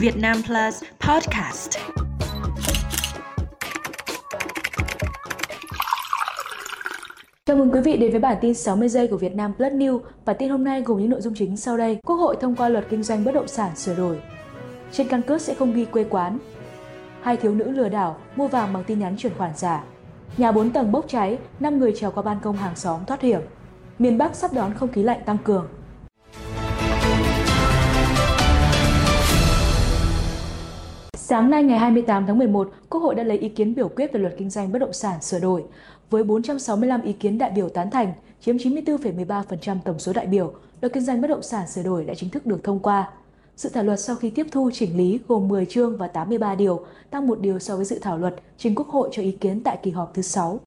Việt Nam Plus Podcast. Chào mừng quý vị đến với bản tin 60 giây của Việt Nam Plus News. Bản tin hôm nay gồm những nội dung chính sau đây. Quốc hội thông qua luật kinh doanh bất động sản sửa đổi. Trên căn cước sẽ không ghi quê quán. Hai thiếu nữ lừa đảo mua vàng bằng tin nhắn chuyển khoản giả. Nhà 4 tầng bốc cháy, 5 người trèo qua ban công hàng xóm thoát hiểm. Miền Bắc sắp đón không khí lạnh tăng cường. Sáng nay ngày 28 tháng 11, Quốc hội đã lấy ý kiến biểu quyết về luật kinh doanh bất động sản sửa đổi. Với 465 ý kiến đại biểu tán thành, chiếm 94,13% tổng số đại biểu, luật kinh doanh bất động sản sửa đổi đã chính thức được thông qua. Dự thảo luật sau khi tiếp thu chỉnh lý gồm 10 chương và 83 điều, tăng một điều so với dự thảo luật trình Quốc hội cho ý kiến tại kỳ họp thứ 6.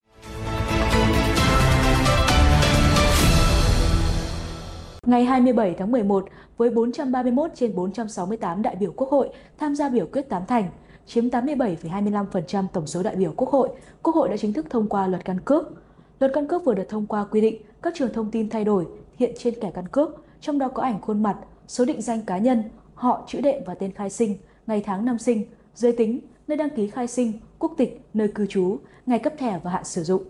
Ngày 27 tháng 11, với 431 trên 468 đại biểu Quốc hội tham gia biểu quyết tán thành, chiếm 87,25% tổng số đại biểu Quốc hội, Quốc hội đã chính thức thông qua luật căn cước. Luật căn cước vừa được thông qua quy định các trường thông tin thay đổi hiện trên kẻ căn cước, trong đó có ảnh khuôn mặt, số định danh cá nhân, họ, chữ đệm và tên khai sinh, ngày tháng năm sinh, giới tính, nơi đăng ký khai sinh, quốc tịch, nơi cư trú, ngày cấp thẻ và hạn sử dụng.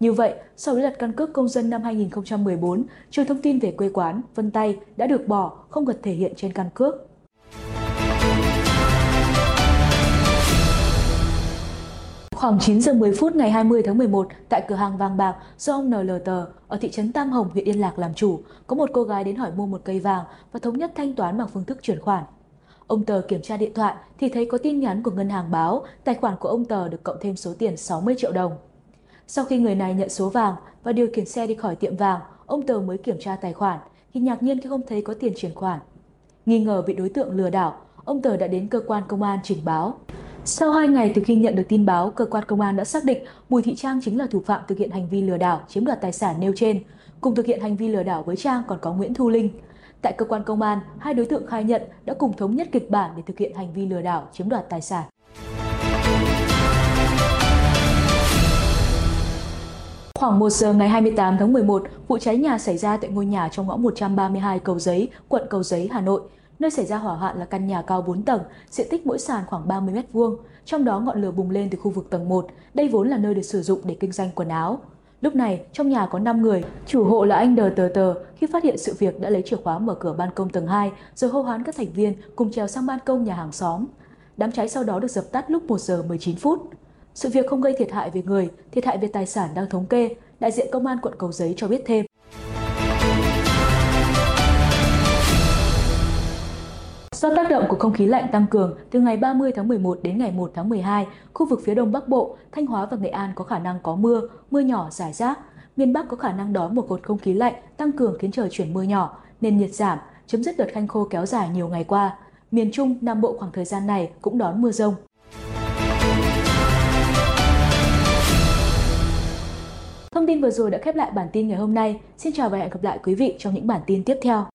Như vậy, so với luật căn cước công dân năm 2014, trường thông tin về quê quán, vân tay đã được bỏ, không cần thể hiện trên căn cước. Khoảng 9 giờ 10 phút ngày 20 tháng 11, tại cửa hàng vàng bạc do ông NLT ở thị trấn Tam Hồng, huyện Yên Lạc làm chủ, có một cô gái đến hỏi mua một cây vàng và thống nhất thanh toán bằng phương thức chuyển khoản. Ông Tờ kiểm tra điện thoại thì thấy có tin nhắn của ngân hàng báo tài khoản của ông Tờ được cộng thêm số tiền 60 triệu đồng. Sau khi người này nhận số vàng và điều khiển xe đi khỏi tiệm vàng, ông Tờ mới kiểm tra tài khoản thì ngạc nhiên khi không thấy có tiền chuyển khoản. Nghi ngờ bị đối tượng lừa đảo, ông Tờ đã đến cơ quan công an trình báo. Sau 2 ngày từ khi nhận được tin báo, cơ quan công an đã xác định Bùi Thị Trang chính là thủ phạm thực hiện hành vi lừa đảo chiếm đoạt tài sản nêu trên. Cùng thực hiện hành vi lừa đảo với Trang còn có Nguyễn Thu Linh. Tại cơ quan công an, hai đối tượng khai nhận đã cùng thống nhất kịch bản để thực hiện hành vi lừa đảo chiếm đoạt tài sản. Khoảng 1 giờ ngày 28 tháng 11, vụ cháy nhà xảy ra tại ngôi nhà trong ngõ 132 Cầu Giấy, quận Cầu Giấy, Hà Nội. Nơi xảy ra hỏa hoạn là căn nhà cao 4 tầng, diện tích mỗi sàn khoảng 30 m2, trong đó ngọn lửa bùng lên từ khu vực tầng 1. Đây vốn là nơi được sử dụng để kinh doanh quần áo. Lúc này, trong nhà có 5 người, chủ hộ là anh Đờ Tờ Tờ, khi phát hiện sự việc đã lấy chìa khóa mở cửa ban công tầng 2, rồi hô hoán các thành viên cùng trèo sang ban công nhà hàng xóm. Đám cháy sau đó được dập tắt lúc 1 giờ 19 phút. Sự việc không gây thiệt hại về người, thiệt hại về tài sản đang thống kê, đại diện công an quận Cầu Giấy cho biết thêm. Do tác động của không khí lạnh tăng cường, từ ngày 30 tháng 11 đến ngày 1 tháng 12, khu vực phía đông bắc bộ, Thanh Hóa và Nghệ An có khả năng có mưa, mưa nhỏ rải rác. Miền Bắc có khả năng đón một cột không khí lạnh tăng cường khiến trời chuyển mưa nhỏ, nên nhiệt giảm, chấm dứt đợt khanh khô kéo dài nhiều ngày qua. Miền Trung, Nam Bộ khoảng thời gian này cũng đón mưa rông. Tin vừa rồi đã khép lại bản tin ngày hôm nay. Xin chào và hẹn gặp lại quý vị trong những bản tin tiếp theo.